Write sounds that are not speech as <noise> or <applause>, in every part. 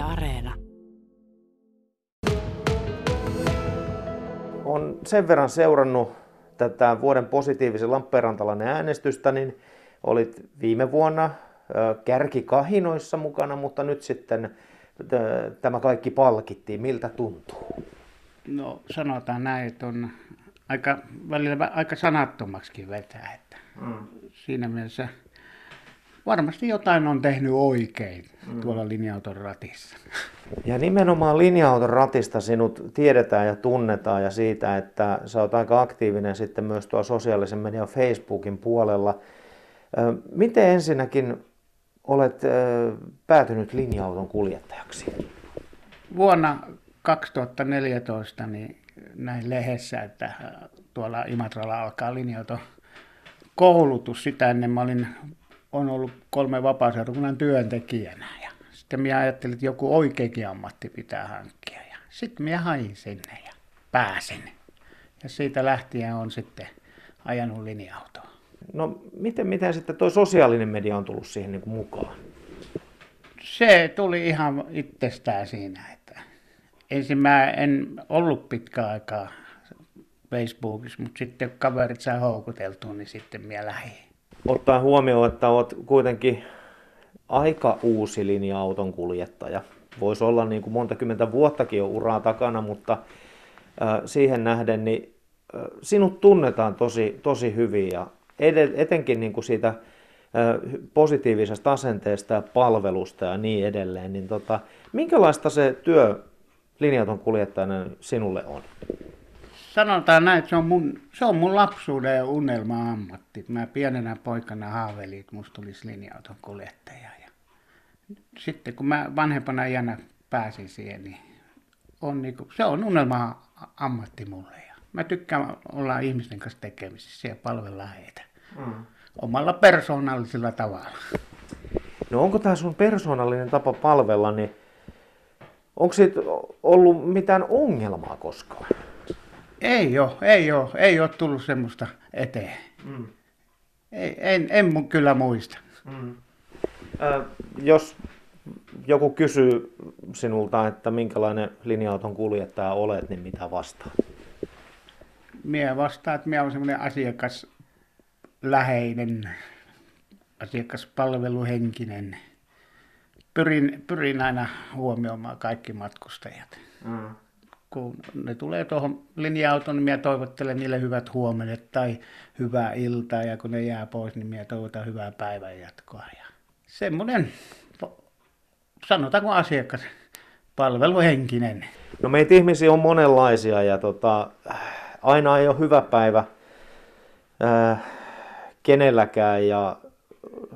Yle Areena. on sen verran seurannut tätä vuoden positiivisen Lappeenrantalainen äänestystä, niin olit viime vuonna kärkikahinoissa mukana, mutta nyt sitten tämä kaikki palkittiin. Miltä tuntuu? No sanotaan näin, että on aika, välillä vä- aika sanattomaksikin vetää. Että mm. Siinä mielessä varmasti jotain on tehnyt oikein mm. tuolla linja-auton ratissa. Ja nimenomaan linja-auton ratista sinut tiedetään ja tunnetaan ja siitä, että sä oot aika aktiivinen sitten myös tuo sosiaalisen median Facebookin puolella. Miten ensinnäkin olet päätynyt linja-auton kuljettajaksi? Vuonna 2014 niin näin lehdessä, että tuolla Imatralla alkaa linja koulutus. Sitä ennen mä olin, on ollut kolme vapaaseurakunnan työntekijänä. Ja sitten minä ajattelin, että joku oikeakin ammatti pitää hankkia. Ja sitten minä hain sinne ja pääsin. Ja siitä lähtien on sitten ajanut linja-autoa. No miten, miten sitten tuo sosiaalinen media on tullut siihen niin kuin mukaan? Se tuli ihan itsestään siinä, että ensin mä en ollut pitkä aikaa Facebookissa, mutta sitten kaverit sai houkuteltua, niin sitten minä lähdin. Ottaa huomioon, että olet kuitenkin aika uusi linja-auton kuljettaja. Voisi olla niin kuin monta kymmentä vuottakin jo uraa takana, mutta siihen nähden niin sinut tunnetaan tosi, tosi hyvin ja etenkin niin kuin siitä positiivisesta asenteesta ja palvelusta ja niin edelleen. Niin tota, minkälaista se työ linja-auton kuljettajana sinulle on? Sanotaan näin, että se on mun, se on mun lapsuuden ja unelma-ammatti. Mä pienenä poikana haaveilin, että musta tulisi linja-auton kuljettaja. Ja sitten kun mä vanhempana iänä pääsin siihen, niin on niinku, se on unelma-ammatti mulle. Ja mä tykkään olla ihmisten kanssa tekemisissä ja palvella heitä. Mm. Omalla persoonallisella tavalla. No onko tämä sun persoonallinen tapa palvella, niin onko siitä ollut mitään ongelmaa koskaan? Ei ole, ei ole, ei ole tullut semmoista eteen. Mm. Ei, en, en mun kyllä muista. Mm. Ö, jos joku kysyy sinulta, että minkälainen linja-auton kuljettaja olet, niin mitä vastaa? Mie vastaan, että minä olen semmoinen asiakasläheinen, asiakaspalveluhenkinen. Pyrin, pyrin aina huomioimaan kaikki matkustajat. Mm kun ne tulee tuohon linja-autoon, niin minä toivottelen niille hyvät huomenet tai hyvää iltaa, ja kun ne jää pois, niin minä toivotan hyvää päivän jatkoa. Ja semmoinen, sanotaanko asiakas, palveluhenkinen. No meitä ihmisiä on monenlaisia ja tota, aina ei ole hyvä päivä äh, kenelläkään ja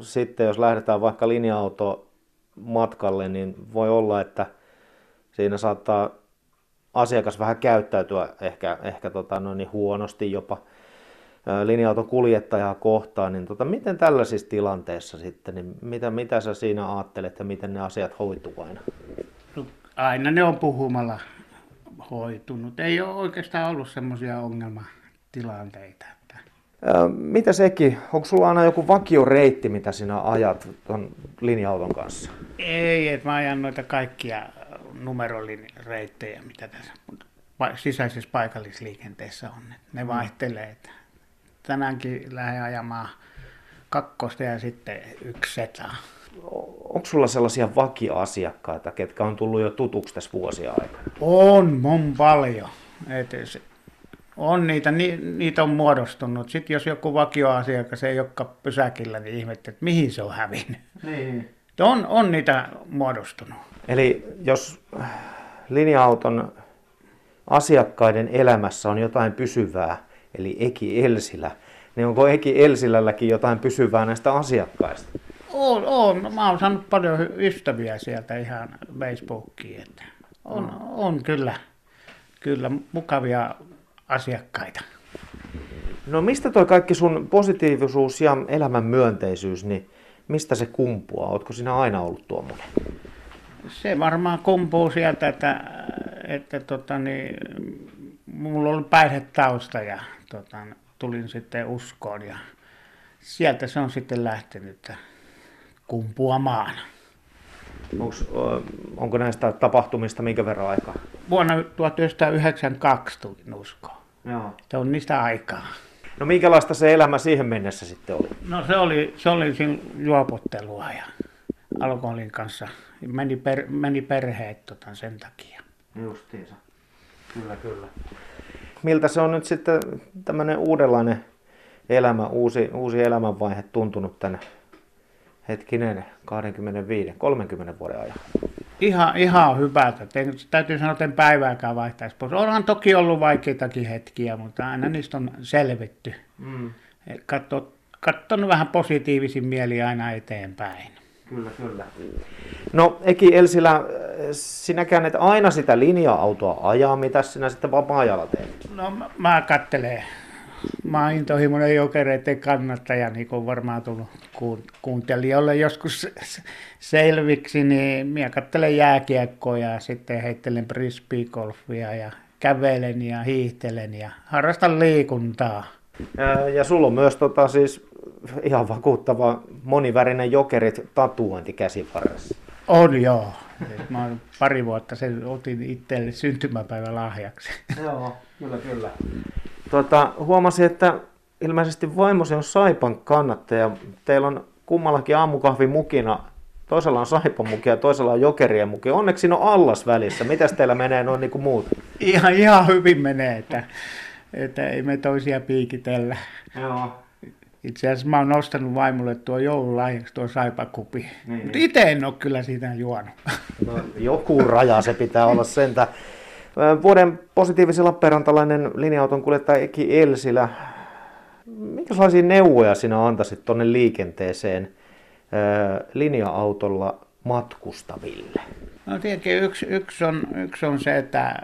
sitten jos lähdetään vaikka linja-auto matkalle, niin voi olla, että siinä saattaa asiakas vähän käyttäytyä ehkä, ehkä tota, no niin huonosti jopa linja-auton kuljettajaa kohtaan, niin tota, miten tällaisissa tilanteissa sitten, niin mitä, mitä sä siinä ajattelet ja miten ne asiat hoituu aina? No, aina ne on puhumalla hoitunut. Ei ole oikeastaan ollut semmoisia ongelmatilanteita. Että... Mitä sekin? Onko sulla aina joku vakioreitti, mitä sinä ajat ton linja-auton kanssa? Ei, että mä ajan noita kaikkia numerolireittejä, mitä tässä sisäisessä paikallisliikenteessä on. Ne mm. vaihtelee. Että tänäänkin lähden ajamaan kakkosta ja sitten yksi seta. Onko sulla sellaisia vakiasiakkaita, ketkä on tullut jo tutuksi tässä vuosia aikana? On, on paljon. Et on niitä, ni, niitä on muodostunut. Sitten jos joku vakioasiakas ei olekaan pysäkillä, niin ihmettä, että mihin se on hävinnyt. Niin. On, on niitä muodostunut. Eli jos linja-auton asiakkaiden elämässä on jotain pysyvää, eli Eki Elsilä, niin onko Eki Elsilälläkin jotain pysyvää näistä asiakkaista? On, on. Mä oon saanut paljon ystäviä sieltä ihan Facebookiin. Että on, mm. on kyllä, kyllä mukavia asiakkaita. No mistä toi kaikki sun positiivisuus ja elämän myönteisyys, niin mistä se kumpuaa? Ootko sinä aina ollut tuommoinen? Se varmaan kumpuu sieltä, että, että tota, niin, mulla oli päihdetausta ja tota, tulin sitten uskoon ja sieltä se on sitten lähtenyt kumpuamaan. Onks, onko näistä tapahtumista minkä verran aikaa? Vuonna 1992 tulin uskoon. Joo. Se on niistä aikaa. No minkälaista se elämä siihen mennessä sitten oli? No se oli, se oli juopottelua ja alkoholin kanssa. Meni, per, meni perheet tota sen takia. Justiinsa. Kyllä, kyllä. Miltä se on nyt sitten tämmöinen uudenlainen elämä, uusi, uusi elämänvaihe tuntunut tänne hetkinen 25, 30 vuoden ajan? Ihan, ihan hyvältä. En- Täytyy sanoa, että en päivääkään vaihtaisi pois. Onhan toki ollut vaikeitakin hetkiä, mutta aina niistä on selvitty. Mm, Katso, katsonut vähän positiivisin mieli aina eteenpäin. Kyllä, kyllä. No Eki Elsilä, sinäkään et aina sitä linja-autoa ajaa, mitä sinä sitten vapaa-ajalla teet? No mä, mä kattelen. Mä oon intohimoinen jokereiden kannattaja, niin kuin varmaan tullut kuun- kuuntelijoille joskus se- se- selviksi, niin minä kattelen jääkiekkoa ja sitten heittelen frisbeegolfia ja kävelen ja hiihtelen ja harrastan liikuntaa. Ja sulla on myös tota, siis ihan vakuuttava monivärinen jokerit tatuointi käsivarressa. On joo. Mä oon pari vuotta sen otin itselle syntymäpäivän lahjaksi. Joo, kyllä, kyllä. Tota, huomasin, että ilmeisesti vaimosi on Saipan kannattaja. Teillä on kummallakin aamukahvi mukina. Toisella on Saipan muki ja toisella on jokerien muki. Onneksi siinä on allas välissä. Mitäs teillä menee noin niin kuin muut? Ihan, ihan hyvin menee, että, että ei me toisia piikitellä. Joo. Itse asiassa mä oon nostanut vaimolle tuo joululahjaksi tuo saipakupi. Niin, Mutta niin. itse en ole kyllä siitä juonut. No, joku raja se pitää olla sentä. Vuoden positiivisella perantalainen linja-auton kuljettaja Eki Elsilä. Minkälaisia neuvoja sinä antaisit tuonne liikenteeseen linja-autolla matkustaville? No tietenkin yksi, yksi, on, yksi on se, että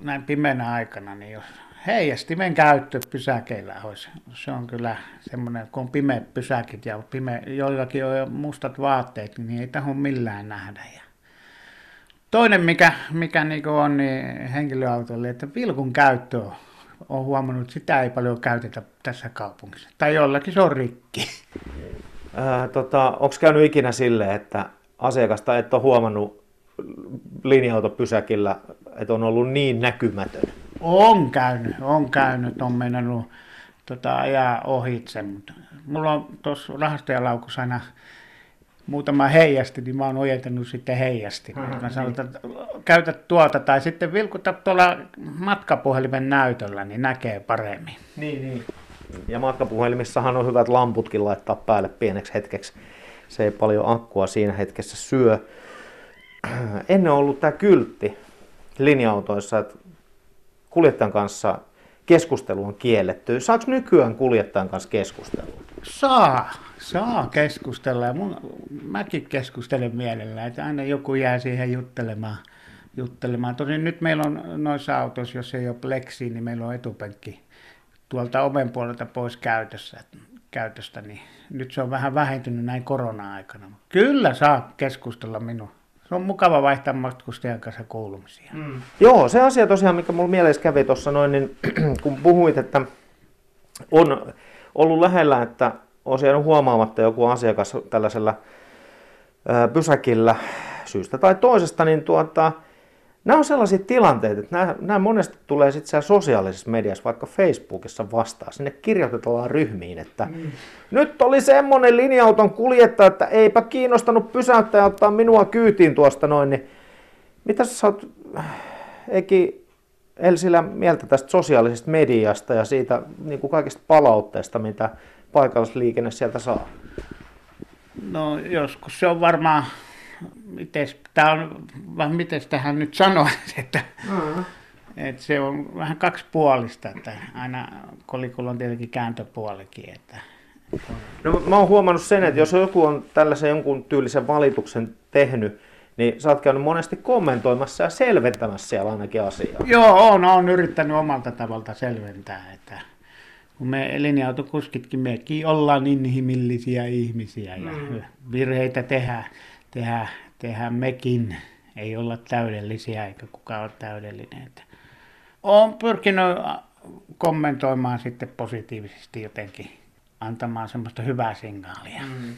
näin pimeänä aikana, niin jos heijastimen käyttö pysäkeillä olisi, se on kyllä semmoinen, kun on pimeät pysäkit ja pime, joillakin on jo mustat vaatteet, niin ei taho millään nähdä. Ja toinen, mikä, mikä niin on niin henkilöautolle, että vilkun käyttö on, on huomannut, että sitä ei paljon käytetä tässä kaupungissa. Tai jollakin se on rikki. Ää, tota, Onko käynyt ikinä sille, että asiakasta et ole huomannut linja-autopysäkillä, että on ollut niin näkymätön? On käynyt, on käynyt, on meinannut tota, ajaa ohitse, mutta mulla on tuossa rahastajalaukussa aina muutama heijasti, niin mä oon ojentanut sitten heijasti. Mhm, Mä sanon, että käytä tuolta tai sitten vilkuta tuolla matkapuhelimen näytöllä, niin näkee paremmin. Niin, niin. Ja matkapuhelimissahan on hyvät lamputkin laittaa päälle pieneksi hetkeksi. Se ei paljon akkua siinä hetkessä syö. <clears throat> Ennen on ollut tämä kyltti linja-autoissa, että kuljettajan kanssa keskustelu on kielletty. Saako nykyään kuljettajan kanssa keskustella? Saa, saa keskustella. Ja mun, mäkin keskustelen mielellään, että aina joku jää siihen juttelemaan. juttelemaan. Tosin nyt meillä on noissa autoissa, jos ei ole pleksiä, niin meillä on etupenkki tuolta oven puolelta pois käytössä, käytöstä, niin nyt se on vähän vähentynyt näin korona-aikana. Kyllä saa keskustella minun. Se on mukava vaihtaa matkustajan kanssa kuulumisia. Mm. Joo, se asia tosiaan, mikä mulla mielessä kävi tuossa noin, niin <clears throat> kun puhuit, että on ollut lähellä, että olisi jäänyt huomaamatta joku asiakas tällaisella pysäkillä syystä tai toisesta, niin tuota, nämä on sellaisia tilanteita, että nämä, nämä monesti tulee sitten sosiaalisessa mediassa, vaikka Facebookissa vastaan. Sinne kirjoitetaan ryhmiin, että mm. nyt oli semmoinen linja-auton kuljettaja, että eipä kiinnostanut pysäyttää ja ottaa minua kyytiin tuosta noin, niin mitä sä oot, Eki Elsilä, mieltä tästä sosiaalisesta mediasta ja siitä niin kuin kaikista palautteesta, mitä paikallisliikenne sieltä saa? No joskus se on varmaan, mites, tää on, vaan miten tähän nyt sanoisi, <laughs> että, Mm. että se on vähän kaksipuolista, että aina kolikolla on tietenkin kääntöpuolikin, että No mä oon huomannut sen, että jos joku on tällaisen jonkun tyylisen valituksen tehnyt, niin sä oot käynyt monesti kommentoimassa ja selventämässä siellä ainakin asiaa. Joo, on, on yrittänyt omalta tavalta selventää, että kun me linja-autokuskitkin, mekin ollaan inhimillisiä ihmisiä ja Mm. virheitä tehdään, tehdään, tehdään mekin. Ei olla täydellisiä eikä kukaan ole täydellinen. Että olen pyrkinyt kommentoimaan sitten positiivisesti jotenkin, antamaan semmoista hyvää signaalia. Mm.